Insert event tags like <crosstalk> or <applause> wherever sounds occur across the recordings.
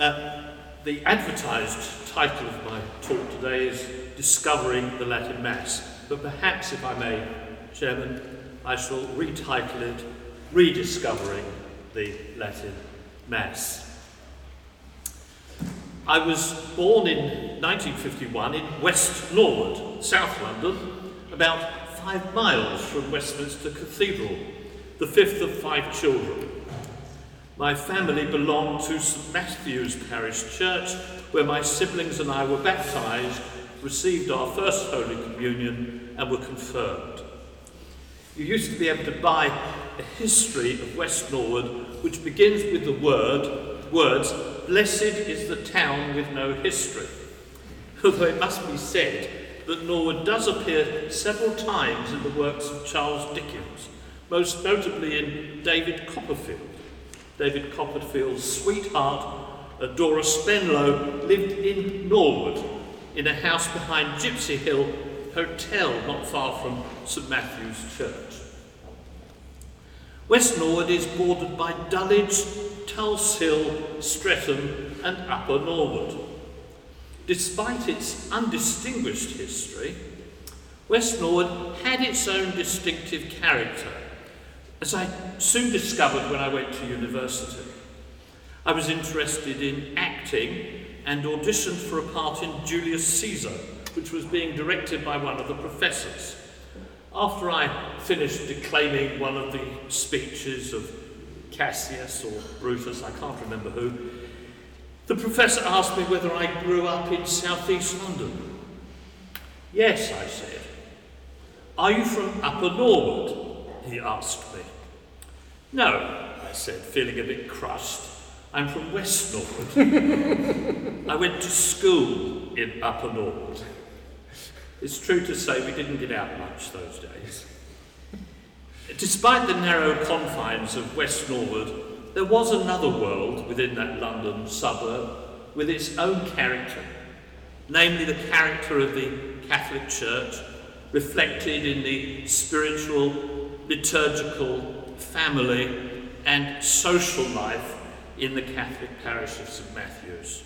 Uh, the advertised title of my talk today is Discovering the Latin Mass, but perhaps, if I may, Chairman, I shall retitle it Rediscovering the Latin Mass. I was born in 1951 in West Norwood, South London, about five miles from Westminster Cathedral, the fifth of five children. My family belonged to St Matthew's Parish Church, where my siblings and I were baptised, received our first Holy Communion, and were confirmed. You used to be able to buy a history of West Norwood, which begins with the word, words, Blessed is the town with no history. <laughs> Although it must be said that Norwood does appear several times in the works of Charles Dickens, most notably in David Copperfield. David Copperfield's sweetheart, Dora Spenlow, lived in Norwood, in a house behind Gipsy Hill Hotel, not far from St Matthew's Church. West Norwood is bordered by Dulwich, Tulse Hill, Streatham, and Upper Norwood. Despite its undistinguished history, West Norwood had its own distinctive character as I soon discovered when I went to university. I was interested in acting and auditioned for a part in Julius Caesar, which was being directed by one of the professors. After I finished declaiming one of the speeches of Cassius or Brutus, I can't remember who, the professor asked me whether I grew up in southeast London. Yes, I said. Are you from Upper Norwood? He asked me. No, I said, feeling a bit crushed. I'm from West Norwood. <laughs> I went to school in Upper Norwood. It's true to say we didn't get out much those days. Despite the narrow confines of West Norwood, there was another world within that London suburb with its own character, namely the character of the Catholic Church, reflected in the spiritual, liturgical, family, and social life in the Catholic parish of St Matthew's.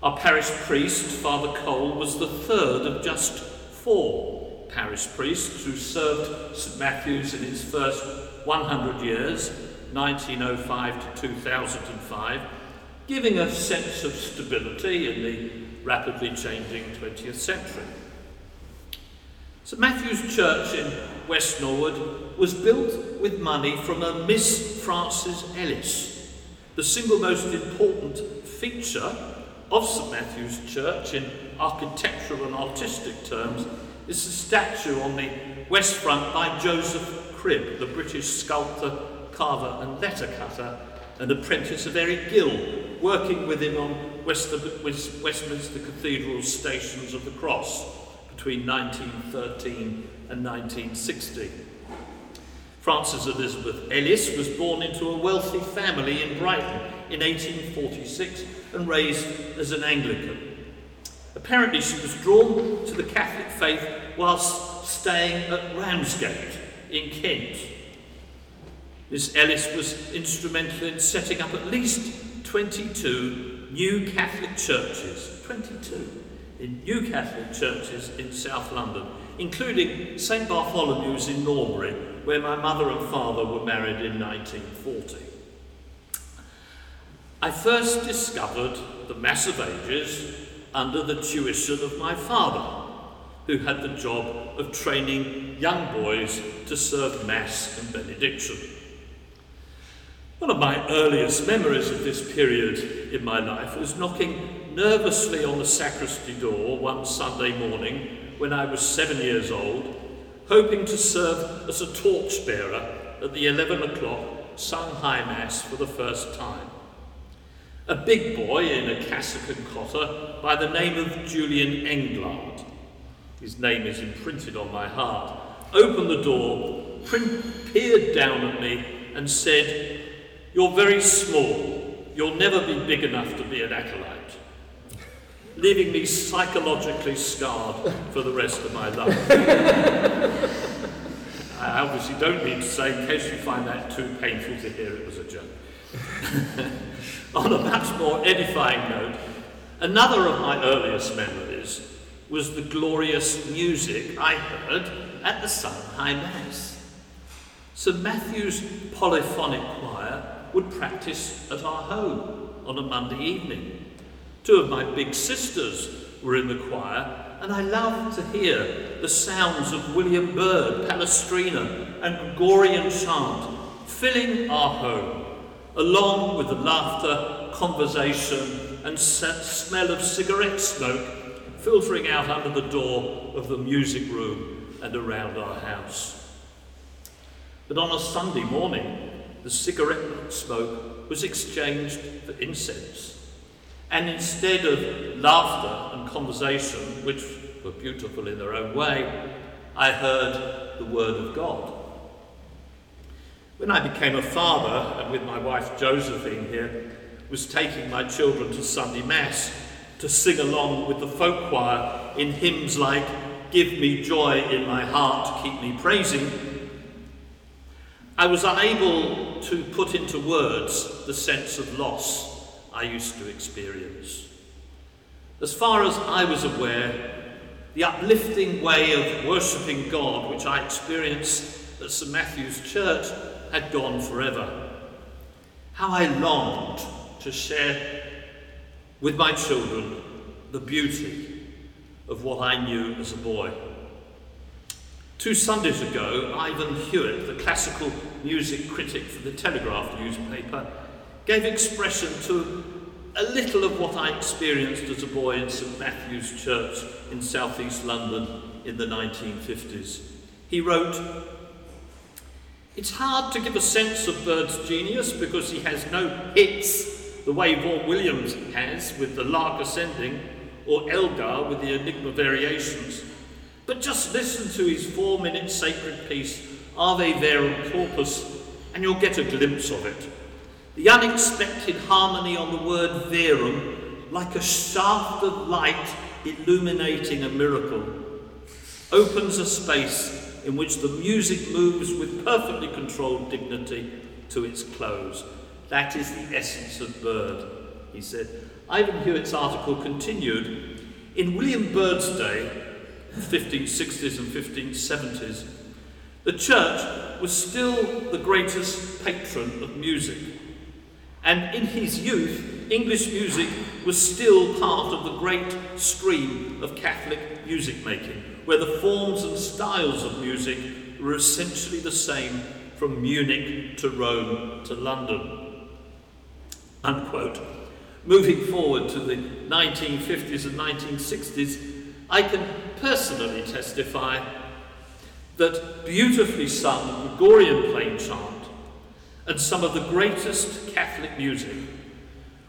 Our parish priest, Father Cole, was the third of just four parish priests who served St Matthew's in its first 100 years, 1905 to 2005, giving a sense of stability in the rapidly changing 20th century. St Matthew's Church in West Norwood was built with money from a Miss Frances Ellis. The single most important feature of St Matthew's Church in architectural and artistic terms is the statue on the west front by Joseph Cribb, the British sculptor, carver and letter cutter, an apprentice of Eric Gill, working with him on Westminster Cathedral's Stations of the Cross between 1913 and 1960. Frances Elizabeth Ellis was born into a wealthy family in Brighton in 1846 and raised as an Anglican. Apparently, she was drawn to the Catholic faith whilst staying at Ramsgate in Kent. Miss Ellis was instrumental in setting up at least 22 new Catholic churches. 22 in new Catholic churches in South London, including St Bartholomew's in Norbury, where my mother and father were married in 1940. I first discovered the Mass of Ages under the tuition of my father, who had the job of training young boys to serve Mass and benediction. One of my earliest memories of this period in my life was knocking nervously on the sacristy door one Sunday morning when I was seven years old, hoping to serve as a torchbearer at the 11 o'clock High Mass for the first time. A big boy in a cassock and cotter by the name of Julian Englard, his name is imprinted on my heart, opened the door, peered down at me, and said, You're very small. You'll never be big enough to be an acolyte leaving me psychologically scarred for the rest of my life. I obviously don't need to say, in case you find that too painful to hear, it was a joke. <laughs> on a much more edifying note, another of my earliest memories was the glorious music I heard at the Sun High Mass. St Matthew's polyphonic choir would practice at our home on a Monday evening. Two of my big sisters were in the choir, and I loved to hear the sounds of William Byrd, Palestrina, and Gregorian chant filling our home, along with the laughter, conversation, and smell of cigarette smoke filtering out under the door of the music room and around our house. But on a Sunday morning, the cigarette smoke was exchanged for incense. And instead of laughter and conversation, which were beautiful in their own way, I heard the Word of God. When I became a father, and with my wife Josephine here, was taking my children to Sunday Mass to sing along with the folk choir in hymns like Give me joy in my heart, keep me praising, I was unable to put into words the sense of loss I used to experience. As far as I was aware, the uplifting way of worshipping God which I experienced at St Matthew's Church had gone forever. How I longed to share with my children the beauty of what I knew as a boy. Two Sundays ago, Ivan Hewett, the classical music critic for the Telegraph newspaper, gave expression to a little of what I experienced as a boy in St Matthew's Church in southeast London in the 1950s. He wrote, It's hard to give a sense of Byrd's genius because he has no hits the way Vaughan Williams has with the Lark Ascending or Elgar with the Enigma Variations. But just listen to his four minute sacred piece, Ave Verum Corpus, and you'll get a glimpse of it. The unexpected harmony on the word verum, like a shaft of light illuminating a miracle, opens a space in which the music moves with perfectly controlled dignity to its close. That is the essence of Byrd, he said. Ivan Hewett's article continued In William Byrd's day, 1560s and 1570s, the church was still the greatest patron of music. And in his youth, English music was still part of the great stream of Catholic music making, where the forms and styles of music were essentially the same from Munich to Rome to London. Unquote. Moving forward to the 1950s and 1960s, I can personally testify that beautifully sung Gregorian plain chant and some of the greatest Catholic music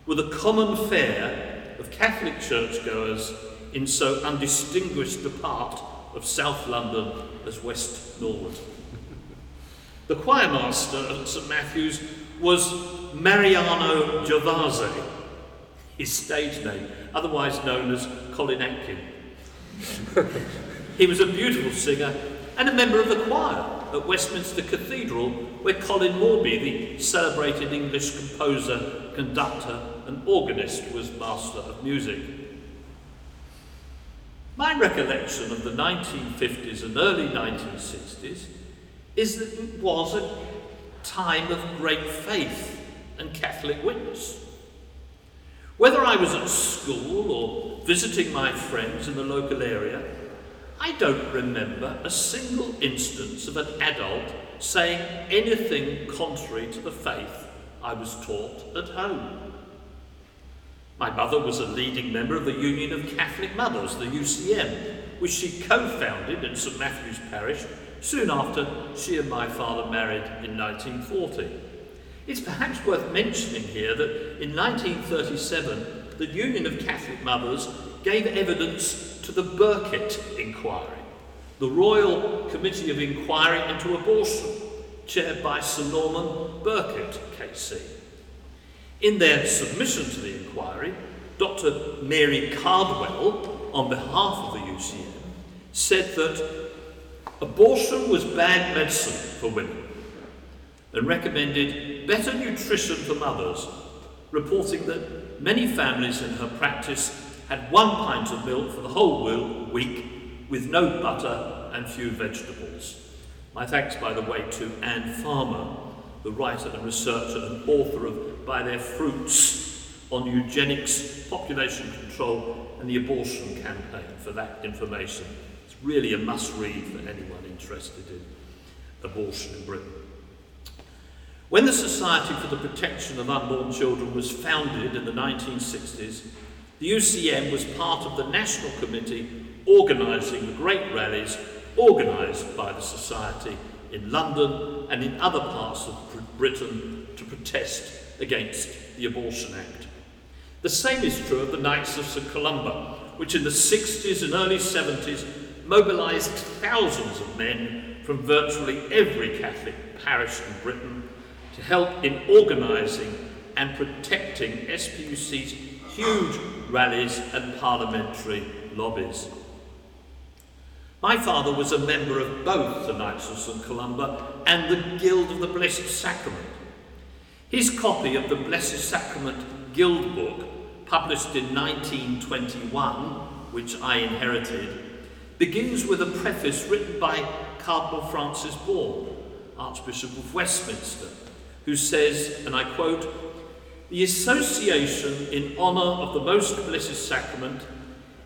were the common fare of Catholic churchgoers in so undistinguished a part of South London as West Norwood. the choirmaster at St Matthew's was Mariano Gervase, his stage name, otherwise known as Colin Atkin. he was a beautiful singer and a member of the choir at Westminster Cathedral, where Colin Mawby, the celebrated English composer, conductor, and organist, was master of music. My recollection of the 1950s and early 1960s is that it was a time of great faith and Catholic witness. Whether I was at school or visiting my friends in the local area, I don't remember a single instance of an adult saying anything contrary to the faith I was taught at home. My mother was a leading member of the Union of Catholic Mothers, the UCM, which she co-founded in St Matthew's Parish soon after she and my father married in 1940. It's perhaps worth mentioning here that in 1937, the Union of Catholic Mothers gave evidence to the Birkett Inquiry, the Royal Committee of Inquiry into Abortion, chaired by Sir Norman Birkett, KC. In their submission to the inquiry, Dr. Mary Cardwell, on behalf of the UCM, said that abortion was bad medicine for women and recommended better nutrition for mothers, reporting that many families in her practice had one pint of milk for the whole week with no butter and few vegetables. My thanks, by the way, to Ann Farmer, the writer and researcher and author of By Their Fruits on eugenics, population control, and the abortion campaign for that information. It's really a must read for anyone interested in abortion in Britain. When the Society for the Protection of Unborn Children was founded in the 1960s, the UCM was part of the National Committee organising the great rallies organised by the Society in London and in other parts of Britain to protest against the Abortion Act. The same is true of the Knights of St Columba, which in the 60s and early 70s mobilised thousands of men from virtually every Catholic parish in Britain to help in organising and protecting SPUC's huge rallies and parliamentary lobbies. My father was a member of both the Knights of St Columba and the Guild of the Blessed Sacrament. His copy of the Blessed Sacrament Guild Book, published in 1921, which I inherited, begins with a preface written by Cardinal Francis Bourne, Archbishop of Westminster, who says, and I quote, the association in honour of the Most Blessed Sacrament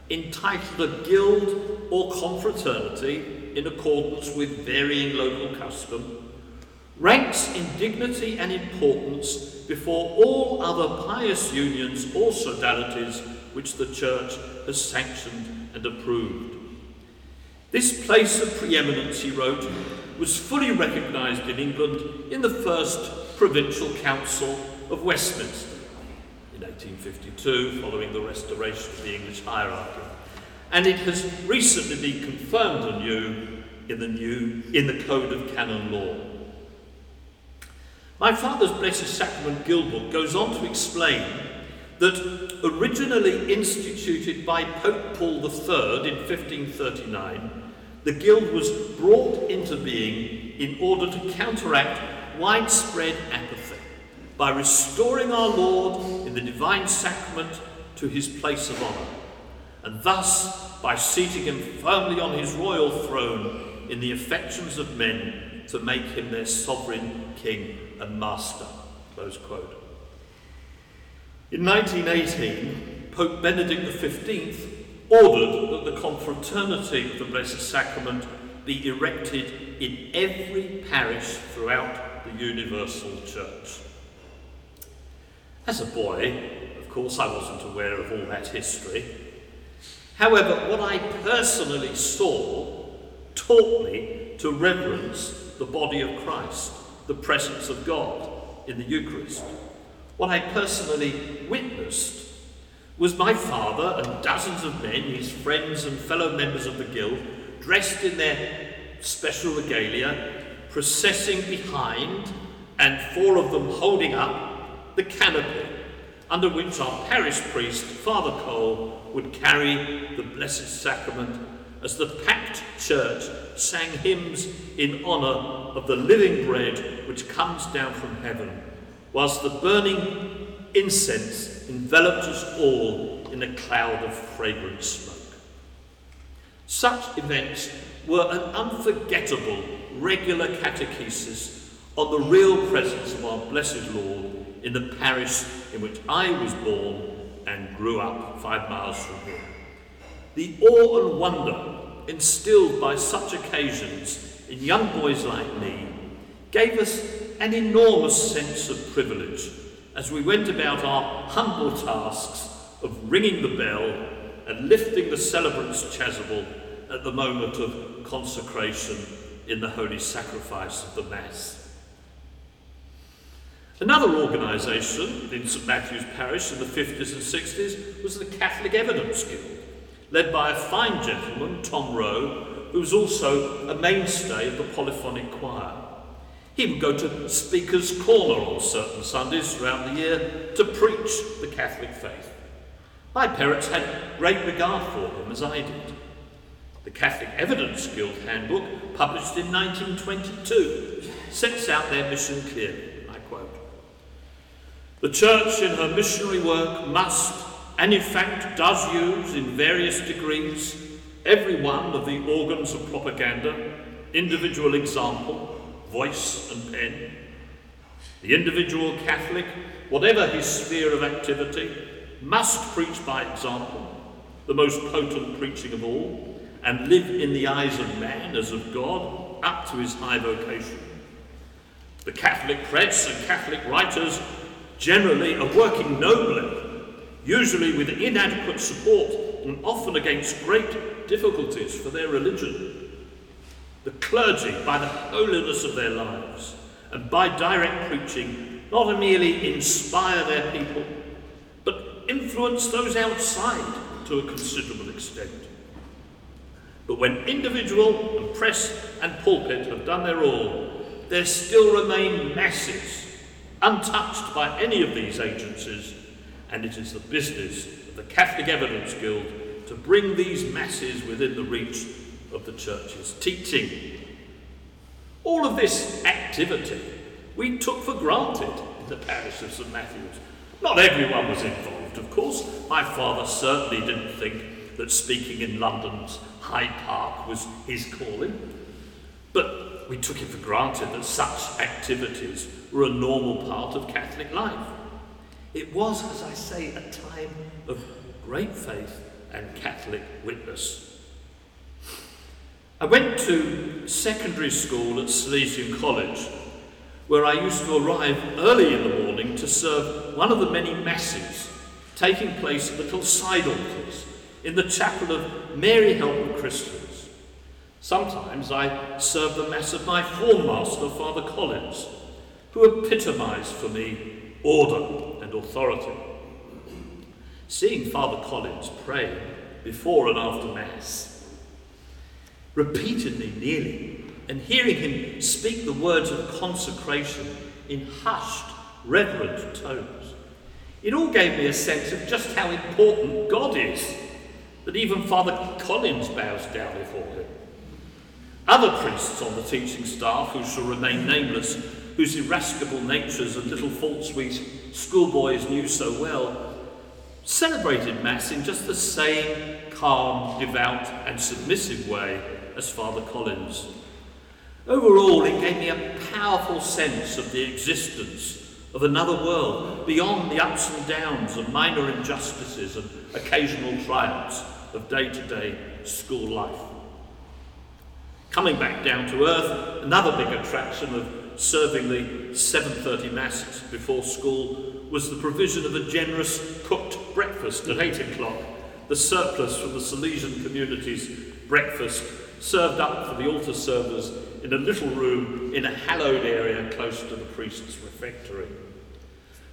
entitled a guild or confraternity in accordance with varying local custom, ranks in dignity and importance before all other pious unions or sodalities which the Church has sanctioned and approved. This place of preeminence, he wrote, was fully recognised in England in the first Provincial Council of Westminster in 1852, following the restoration of the English hierarchy. And it has recently been confirmed anew in the new in the Code of Canon Law. My father's Blessed Sacrament Guild Book goes on to explain that originally instituted by Pope Paul III in 1539, the Guild was brought into being in order to counteract widespread apathy by restoring our Lord in the divine sacrament to his place of honour, and thus by seating him firmly on his royal throne in the affections of men to make him their sovereign king and master. Close quote. In 1918, Pope Benedict XV ordered that the confraternity of the Blessed Sacrament be erected in every parish throughout the Universal Church. As a boy, of course, I wasn't aware of all that history. However, what I personally saw taught me to reverence the body of Christ, the presence of God in the Eucharist. What I personally witnessed was my father and dozens of men, his friends and fellow members of the guild, dressed in their special regalia, processing behind, and four of them holding up the canopy under which our parish priest, Father Cole, would carry the Blessed Sacrament as the packed church sang hymns in honour of the living bread which comes down from heaven, whilst the burning incense enveloped us all in a cloud of fragrant smoke. Such events were an unforgettable regular catechesis on the real presence of our blessed Lord in the parish in which I was born and grew up five miles from here. The awe and wonder instilled by such occasions in young boys like me gave us an enormous sense of privilege as we went about our humble tasks of ringing the bell and lifting the celebrant's chasuble at the moment of consecration in the holy sacrifice of the Mass. Another organisation in St Matthew's Parish in the 50s and 60s was the Catholic Evidence Guild, led by a fine gentleman, Tom Rowe, who was also a mainstay of the polyphonic choir. He would go to Speaker's Corner on certain Sundays throughout the year to preach the Catholic faith. My parents had great regard for him, as I did. The Catholic Evidence Guild Handbook, published in 1922, sets out their mission clearly. The Church, in her missionary work, must, and in fact does use in various degrees, every one of the organs of propaganda individual example, voice, and pen. The individual Catholic, whatever his sphere of activity, must preach by example, the most potent preaching of all, and live in the eyes of man as of God up to his high vocation. The Catholic press and Catholic writers generally are working nobly, usually with inadequate support and often against great difficulties for their religion. The clergy, by the holiness of their lives and by direct preaching, not merely inspire their people, but influence those outside to a considerable extent. But when individual and press and pulpit have done their all, there still remain masses untouched by any of these agencies, and it is the business of the Catholic Evidence Guild to bring these masses within the reach of the Church's teaching. All of this activity we took for granted in the parish of St Matthew's. Not everyone was involved, of course. My father certainly didn't think that speaking in London's Hyde Park was his calling. But we took it for granted that such activities were a normal part of Catholic life. It was, as I say, a time of great faith and Catholic witness. I went to secondary school at Salesian College, where I used to arrive early in the morning to serve one of the many masses taking place at little side altars in the chapel of Mary Help of Christians. Sometimes I served the Mass of my form master, Father Collins, who epitomised for me order and authority. Seeing Father Collins pray before and after Mass, repeatedly kneeling and hearing him speak the words of consecration in hushed, reverent tones, it all gave me a sense of just how important God is, that even Father Collins bows down before him. Other priests on the teaching staff, who shall remain nameless, whose irascible natures and little faults we schoolboys knew so well, celebrated Mass in just the same calm, devout, and submissive way as Father Collins. Overall, it gave me a powerful sense of the existence of another world beyond the ups and downs and minor injustices and occasional triumphs of day to day school life. Coming back down to earth, another big attraction of serving the 7.30 masses before school was the provision of a generous cooked breakfast at 8 o'clock, the surplus from the Salesian community's breakfast served up for the altar servers in a little room in a hallowed area close to the priest's refectory.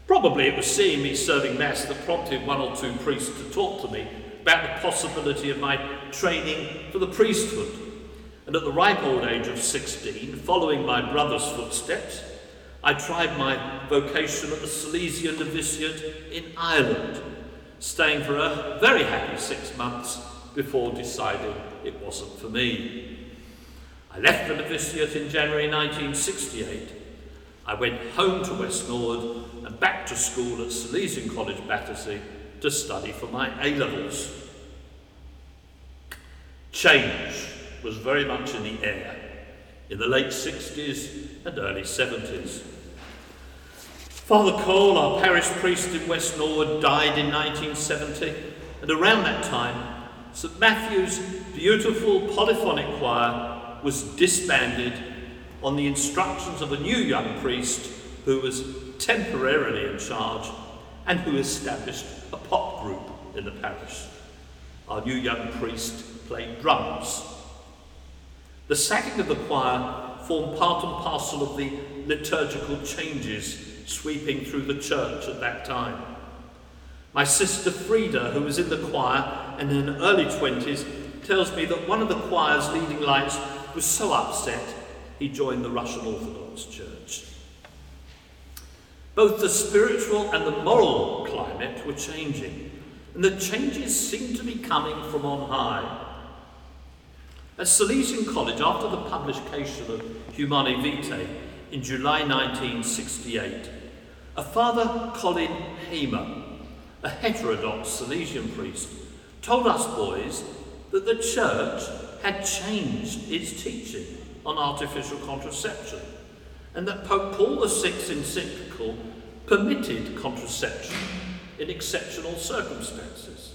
Probably it was seeing me serving Mass that prompted one or two priests to talk to me about the possibility of my training for the priesthood and at the ripe old age of 16, following my brother's footsteps, I tried my vocation at the Salesian Novitiate in Ireland, staying for a very happy six months before deciding it wasn't for me. I left the novitiate in January 1968. I went home to West Norwood and back to school at Salesian College, Battersea, to study for my A-levels. Change was very much in the air in the late 60s and early 70s. Father Cole, our parish priest in West Norwood, died in 1970, and around that time, St Matthew's beautiful polyphonic choir was disbanded on the instructions of a new young priest who was temporarily in charge and who established a pop group in the parish. Our new young priest played drums the sacking of the choir formed part and parcel of the liturgical changes sweeping through the church at that time. My sister Frida, who was in the choir and in her early 20s, tells me that one of the choir's leading lights was so upset he joined the Russian Orthodox Church. Both the spiritual and the moral climate were changing, and the changes seemed to be coming from on high. At Salesian College, after the publication of Humanae Vitae in July 1968, a Father Colin Hamer, a heterodox Salesian priest, told us boys that the church had changed its teaching on artificial contraception and that Pope Paul VI's encyclical permitted contraception in exceptional circumstances.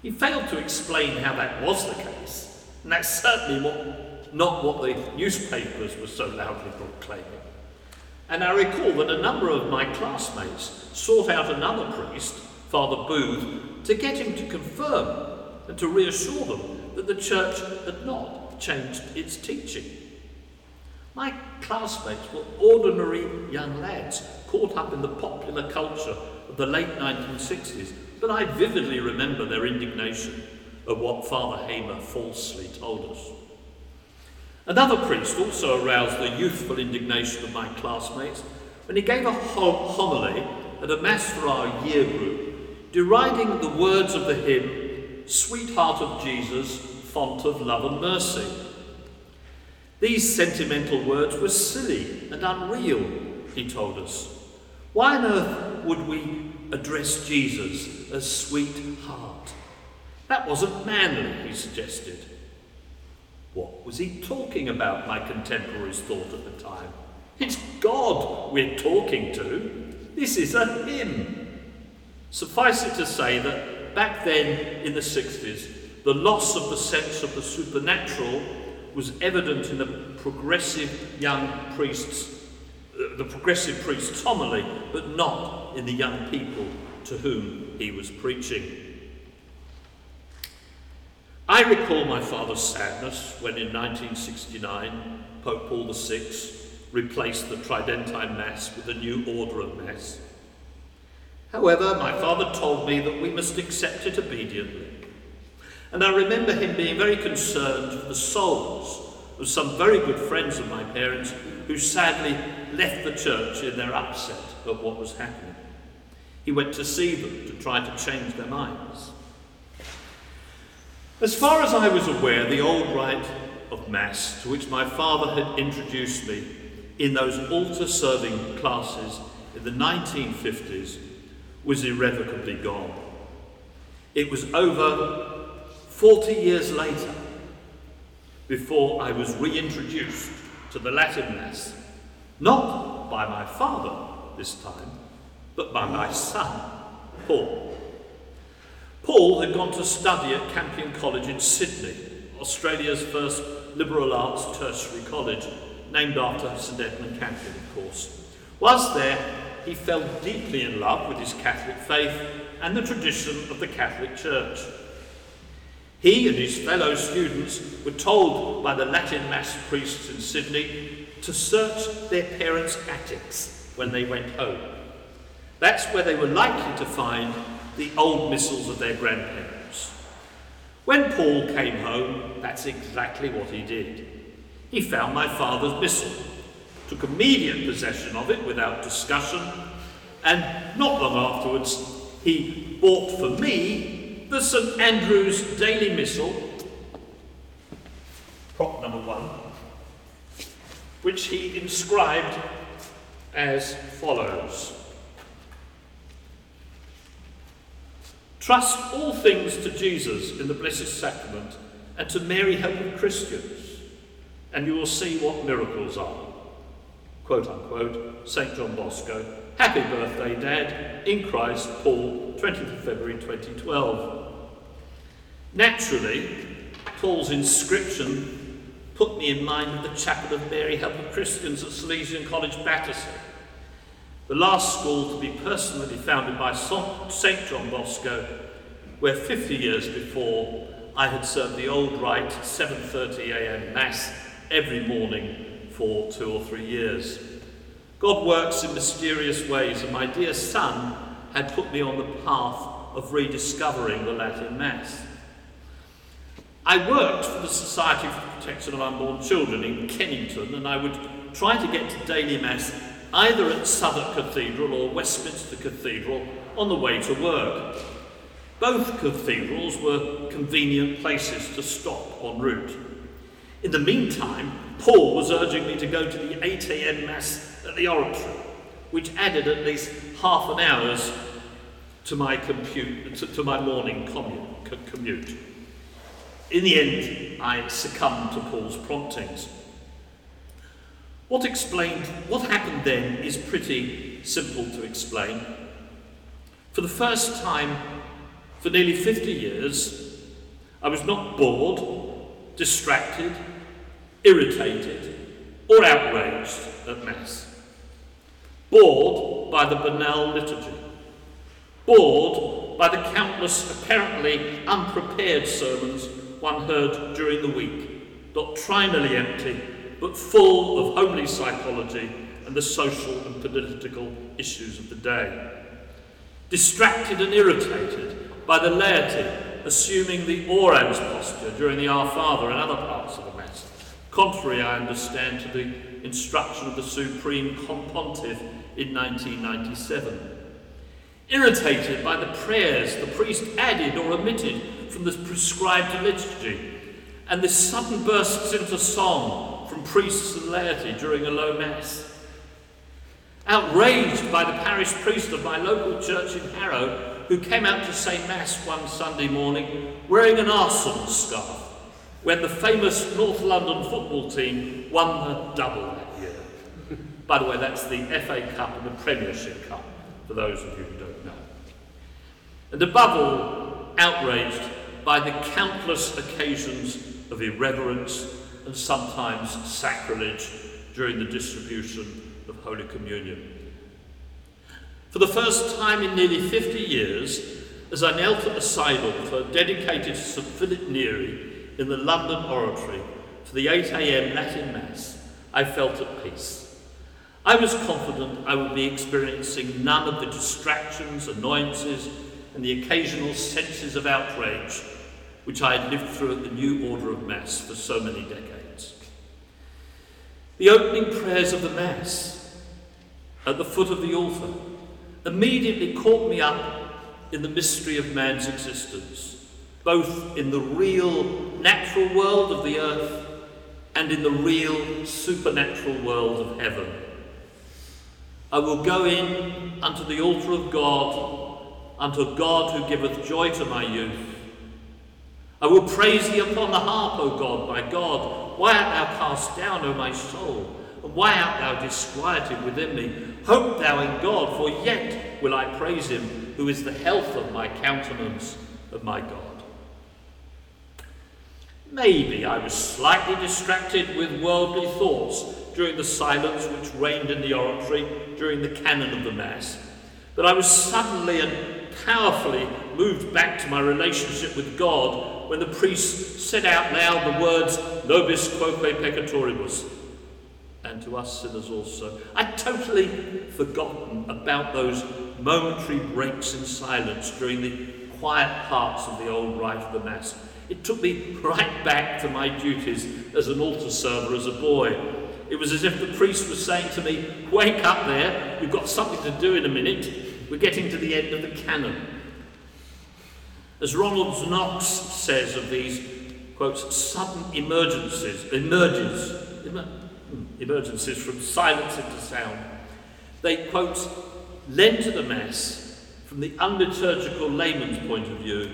He failed to explain how that was the case, and that's certainly what, not what the newspapers were so loudly proclaiming. And I recall that a number of my classmates sought out another priest, Father Booth, to get him to confirm and to reassure them that the church had not changed its teaching. My classmates were ordinary young lads caught up in the popular culture of the late 1960s, but I vividly remember their indignation at what Father Hamer falsely told us. Another priest also aroused the youthful indignation of my classmates when he gave a homily at a Mass for our year group, deriding the words of the hymn, Sweetheart of Jesus, font of love and mercy. These sentimental words were silly and unreal, he told us. Why on earth would we address Jesus as sweetheart? That wasn't manly, he suggested. What was he talking about, my contemporaries thought at the time. It's God we're talking to. This is a hymn. Suffice it to say that back then in the 60s, the loss of the sense of the supernatural was evident in the progressive young priests, uh, the progressive priest's homily, but not in the young people to whom he was preaching. I recall my father's sadness when in 1969 Pope Paul VI replaced the Tridentine Mass with a new order of Mass. However, my father told me that we must accept it obediently and I remember him being very concerned for the souls of some very good friends of my parents who sadly left the church in their upset at what was happening. He went to see them to try to change their minds. As far as I was aware, the old rite of Mass to which my father had introduced me in those altar serving classes in the 1950s was irrevocably gone. It was over 40 years later, before I was reintroduced to the Latin Mass, not by my father this time, but by my son, Paul. Paul had gone to study at Campion College in Sydney, Australia's first liberal arts tertiary college, named after St Edmund Campion, of course. Whilst there, he fell deeply in love with his Catholic faith and the tradition of the Catholic Church. He and his fellow students were told by the Latin Mass priests in Sydney to search their parents' attics when they went home. That's where they were likely to find the old missals of their grandparents. When Paul came home, that's exactly what he did. He found my father's missal, took immediate possession of it without discussion, and not long afterwards, he bought for me the St Andrew's Daily Missal, prop number one, which he inscribed as follows Trust all things to Jesus in the Blessed Sacrament and to Mary, Help of Christians, and you will see what miracles are. Quote unquote, St. John Bosco. Happy birthday, Dad, in Christ, Paul, 20th of February 2012. Naturally, Paul's inscription put me in mind of the Chapel of Mary Help of Christians at Salesian College, Battersea, the last school to be personally founded by St. John Bosco, where 50 years before I had served the old rite 7.30am Mass every morning for two or three years. God works in mysterious ways, and my dear son had put me on the path of rediscovering the Latin Mass. I worked for the Society for the Protection of Unborn Children in Kennington, and I would try to get to daily Mass either at Southwark Cathedral or Westminster Cathedral on the way to work. Both cathedrals were convenient places to stop en route. In the meantime, Paul was urging me to go to the 8 a.m. Mass at the Oratory, which added at least half an hour's to my, compute, to, to my morning commute, commute. In the end, I succumbed to Paul's promptings. What explained, what happened then is pretty simple to explain. For the first time for nearly 50 years, I was not bored, distracted, irritated, or outraged at Mass. Bored by the banal liturgy. Bored by the countless apparently unprepared sermons one heard during the week, doctrinally empty, but full of homely psychology and the social and political issues of the day. Distracted and irritated by the laity assuming the orans posture during the Our Father and other parts of the Mass, contrary, I understand, to the instruction of the Supreme Pontiff in 1997 irritated by the prayers the priest added or omitted from the prescribed liturgy, and the sudden bursts into song from priests and laity during a low mass. Outraged by the parish priest of my local church in Harrow, who came out to say Mass one Sunday morning wearing an Arsenal scarf when the famous North London football team won the double that year. <laughs> By the way, that's the FA Cup and the Premiership Cup, for those of you who don't know. And above all, outraged by the countless occasions of irreverence and sometimes sacrilege during the distribution of Holy Communion. For the first time in nearly 50 years, as I knelt at the side altar dedicated to St Philip Neri in the London Oratory for the 8am Latin Mass, I felt at peace. I was confident I would be experiencing none of the distractions, annoyances, and the occasional senses of outrage which I had lived through at the new order of Mass for so many decades. The opening prayers of the Mass at the foot of the altar immediately caught me up in the mystery of man's existence, both in the real natural world of the earth and in the real supernatural world of heaven. I will go in unto the altar of God, unto God who giveth joy to my youth I will praise thee upon the harp, O God, my God. Why art thou cast down, O my soul? And why art thou disquieted within me? Hope thou in God, for yet will I praise him, who is the health of my countenance of my God. Maybe I was slightly distracted with worldly thoughts during the silence which reigned in the oratory during the canon of the Mass, but I was suddenly and powerfully moved back to my relationship with God when the priest said out loud the words, Nobis quoque peccatoribus, and to us sinners also. I'd totally forgotten about those momentary breaks in silence during the quiet parts of the old rite of the Mass. It took me right back to my duties as an altar server as a boy. It was as if the priest was saying to me, Wake up there, we've got something to do in a minute. We're getting to the end of the canon. As Ronald Knox says of these, quotes, sudden emergencies, emergencies from silence into sound, they, quote, lend to the Mass, from the unliturgical layman's point of view,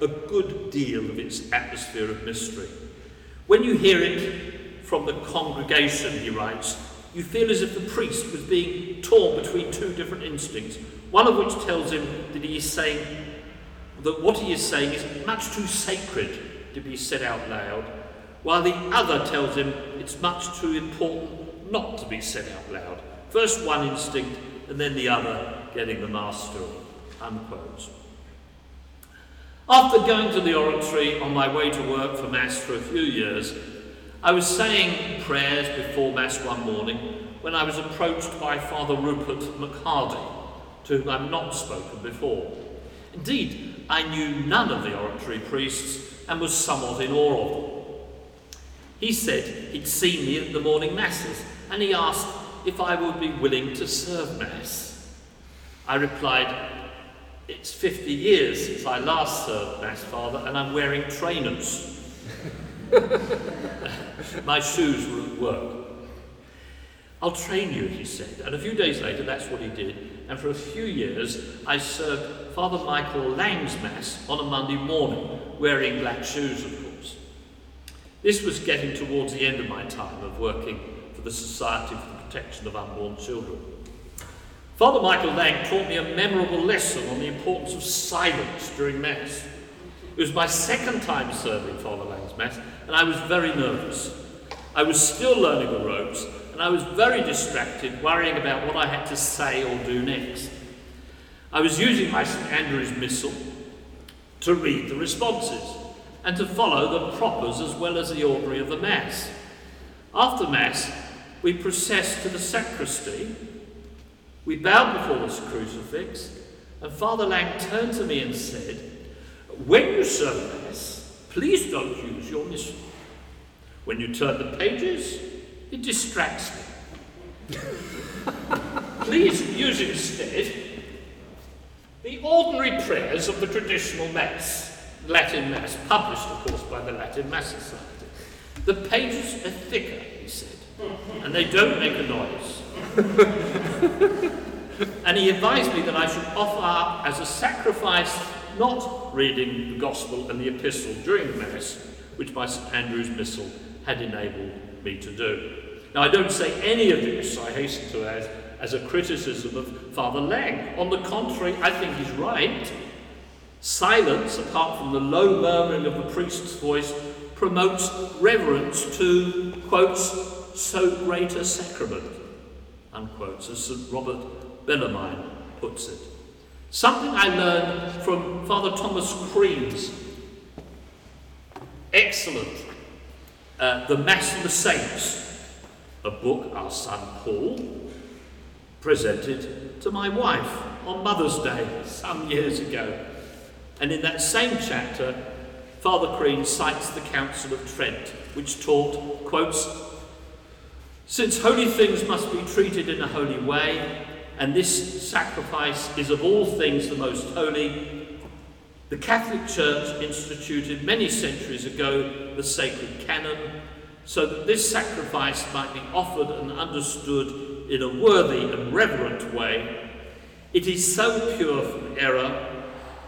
a good deal of its atmosphere of mystery. When you hear it from the congregation, he writes, you feel as if the priest was being torn between two different instincts, one of which tells him that he is saying that what he is saying is much too sacred to be said out loud, while the other tells him it's much too important not to be said out loud. First one instinct, and then the other getting the master. Unquote. After going to the oratory on my way to work for Mass for a few years, I was saying prayers before Mass one morning when I was approached by Father Rupert McHardy, to whom I've not spoken before. Indeed, I knew none of the oratory priests and was somewhat in awe of them. He said he'd seen me at the morning masses and he asked if I would be willing to serve mass. I replied, It's 50 years since I last served mass, Father, and I'm wearing trainers. <laughs> My shoes were at work. I'll train you, he said. And a few days later, that's what he did. And for a few years, I served Father Michael Lang's Mass on a Monday morning, wearing black shoes, of course. This was getting towards the end of my time of working for the Society for the Protection of Unborn Children. Father Michael Lang taught me a memorable lesson on the importance of silence during Mass. It was my second time serving Father Lang's Mass, and I was very nervous. I was still learning the ropes, and I was very distracted, worrying about what I had to say or do next. I was using my St Andrew's Missal to read the responses and to follow the propers as well as the ordinary of the Mass. After Mass, we processed to the sacristy, we bowed before the crucifix, and Father Lang turned to me and said, When you serve Mass, please don't use your Missal. When you turn the pages, it distracts me. Please use instead the ordinary prayers of the traditional Mass, Latin Mass, published, of course, by the Latin Mass Society. The pages are thicker, he said, and they don't make a noise. and he advised me that I should offer up as a sacrifice not reading the Gospel and the Epistle during the Mass, which by St Andrew's Missal had enabled me to do. Now, I don't say any of this, I hasten to add, as a criticism of Father Lang. On the contrary, I think he's right. Silence, apart from the low murmuring of the priest's voice, promotes reverence to, quotes, so great a sacrament, unquotes, as St. Robert Bellarmine puts it. Something I learned from Father Thomas Crean's excellent uh, The Mass of the Saints, a book our son Paul presented to my wife on Mother's Day some years ago. And in that same chapter, Father Crean cites the Council of Trent, which taught, quotes, Since holy things must be treated in a holy way, and this sacrifice is of all things the most holy, the Catholic Church instituted many centuries ago the sacred canon so that this sacrifice might be offered and understood in a worthy and reverent way. It is so pure from error,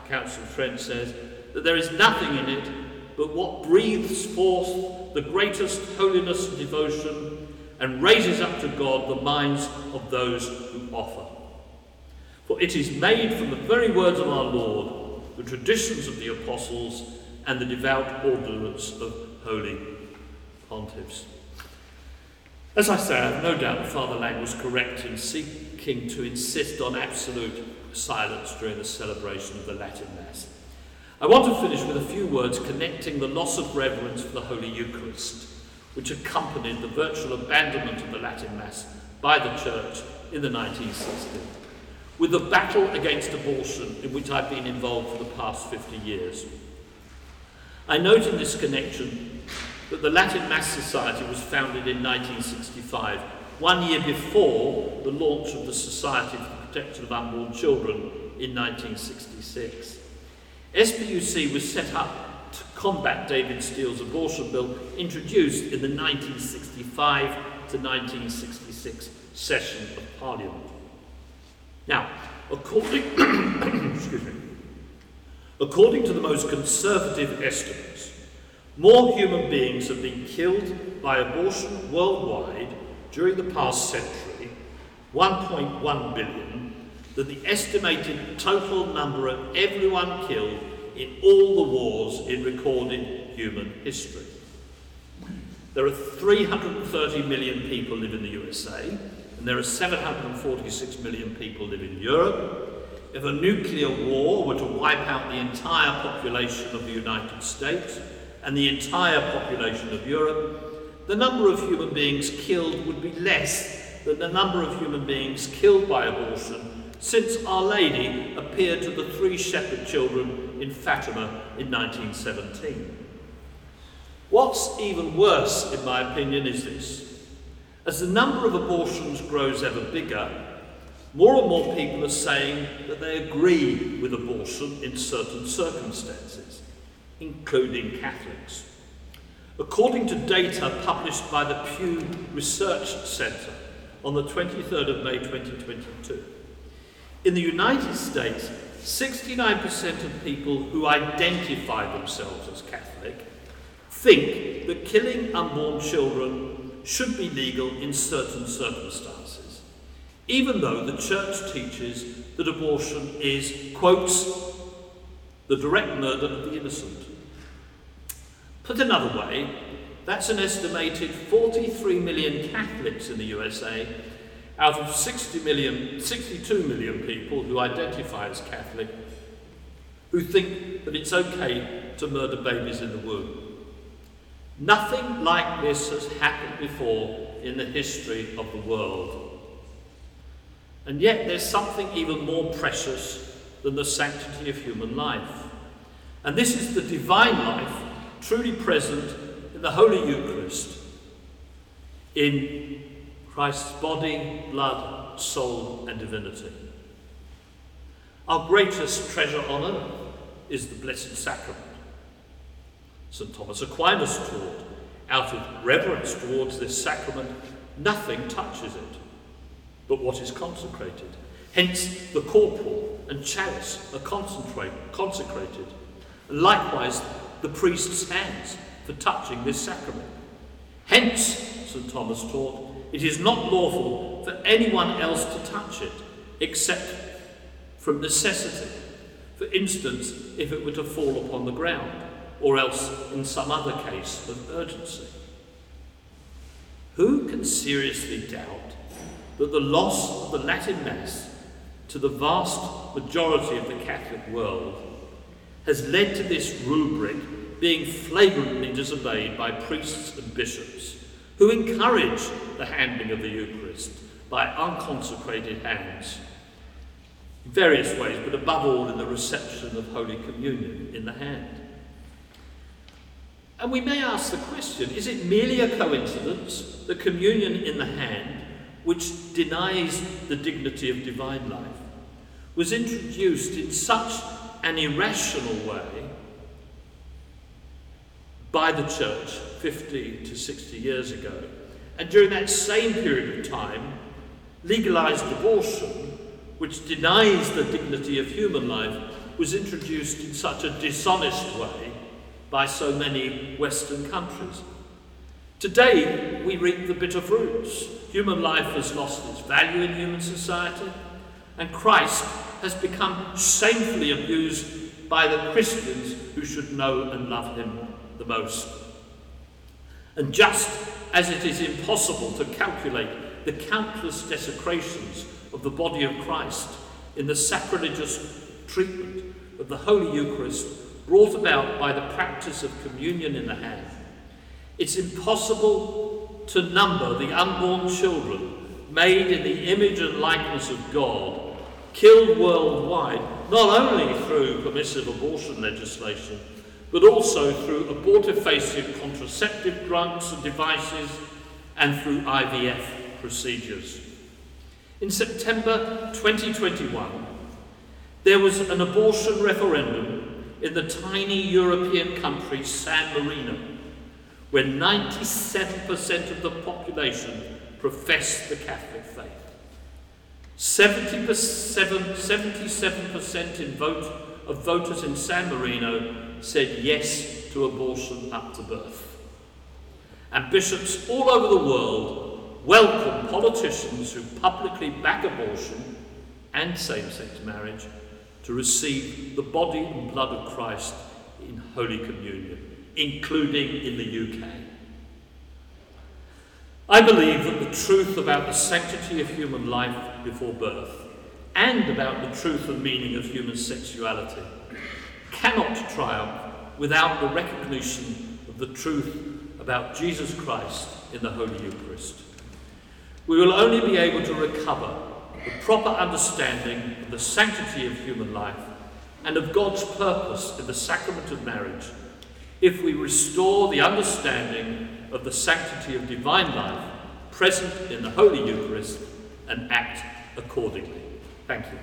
Council Trent says, that there is nothing in it but what breathes forth the greatest holiness and devotion and raises up to God the minds of those who offer. For it is made from the very words of our Lord, the traditions of the apostles, and the devout ordinance of holy pontiffs. As I say, I have no doubt Father Lang was correct in seeking to insist on absolute silence during the celebration of the Latin Mass. I want to finish with a few words connecting the loss of reverence for the Holy Eucharist, which accompanied the virtual abandonment of the Latin Mass by the Church in the 1960s, with the battle against abortion in which I've been involved for the past 50 years. I note in this connection that the Latin Mass Society was founded in 1965, one year before the launch of the Society for the Protection of Unborn Children in 1966. SPUC was set up to combat David Steel's abortion bill introduced in the 1965 to 1966 session of Parliament. Now, according, <coughs> excuse me, according to the most conservative estimates, more human beings have been killed by abortion worldwide during the past century, 1.1 billion, than the estimated total number of everyone killed in all the wars in recorded human history. There are 330 million people live in the USA, and there are 746 million people live in Europe. If a nuclear war were to wipe out the entire population of the United States, and the entire population of Europe, the number of human beings killed would be less than the number of human beings killed by abortion since Our Lady appeared to the three shepherd children in Fatima in 1917. What's even worse, in my opinion, is this. As the number of abortions grows ever bigger, more and more people are saying that they agree with abortion in certain circumstances including Catholics. According to data published by the Pew Research Centre on the 23rd of May 2022. In the United States, 69% of people who identify themselves as Catholic think that killing unborn children should be legal in certain circumstances, even though the church teaches that abortion is, quotes, the direct murder of the innocent. Put another way, that's an estimated 43 million Catholics in the USA out of 60 million, 62 million people who identify as Catholic who think that it's okay to murder babies in the womb. Nothing like this has happened before in the history of the world. And yet there's something even more precious than the sanctity of human life. And this is the divine life truly present in the Holy Eucharist, in Christ's body, blood, soul, and divinity. Our greatest treasure on earth is the Blessed Sacrament. St. Thomas Aquinas taught, out of reverence towards this sacrament, nothing touches it but what is consecrated. Hence, the corporal and chalice are consecrated. Likewise, the priest's hands for touching this sacrament. Hence, St. Thomas taught, it is not lawful for anyone else to touch it, except from necessity. For instance, if it were to fall upon the ground, or else in some other case of urgency. Who can seriously doubt that the loss of the Latin Mass to the vast majority of the Catholic world has led to this rubric being flagrantly disobeyed by priests and bishops who encourage the handling of the Eucharist by unconsecrated hands in various ways, but above all in the reception of Holy Communion in the hand. And we may ask the question is it merely a coincidence that communion in the hand, which denies the dignity of divine life, was introduced in such an irrational way by the church 50 to 60 years ago. And during that same period of time, legalized abortion, which denies the dignity of human life, was introduced in such a dishonest way by so many Western countries. Today, we reap the bitter fruits. Human life has lost its value in human society, and Christ has become shamefully abused by the Christians who should know and love him the most. And just as it is impossible to calculate the countless desecrations of the body of Christ in the sacrilegious treatment of the Holy Eucharist brought about by the practice of communion in the hand, it's impossible to number the unborn children made in the image and likeness of God killed worldwide, not only through permissive abortion legislation, but also through abortifacient contraceptive drugs and devices and through IVF procedures. In September 2021, there was an abortion referendum in the tiny European country San Marino, where 97% of the population profess the Catholic faith. 77, 77% in vote, of voters in San Marino said yes to abortion up to birth. And bishops all over the world welcome politicians who publicly back abortion and same sex marriage to receive the body and blood of Christ in Holy Communion, including in the UK. I believe that the truth about the sanctity of human life before birth and about the truth and meaning of human sexuality cannot triumph without the recognition of the truth about Jesus Christ in the Holy Eucharist. We will only be able to recover the proper understanding of the sanctity of human life and of God's purpose in the sacrament of marriage if we restore the understanding of the sanctity of divine life present in the Holy Eucharist and act accordingly. Thank you.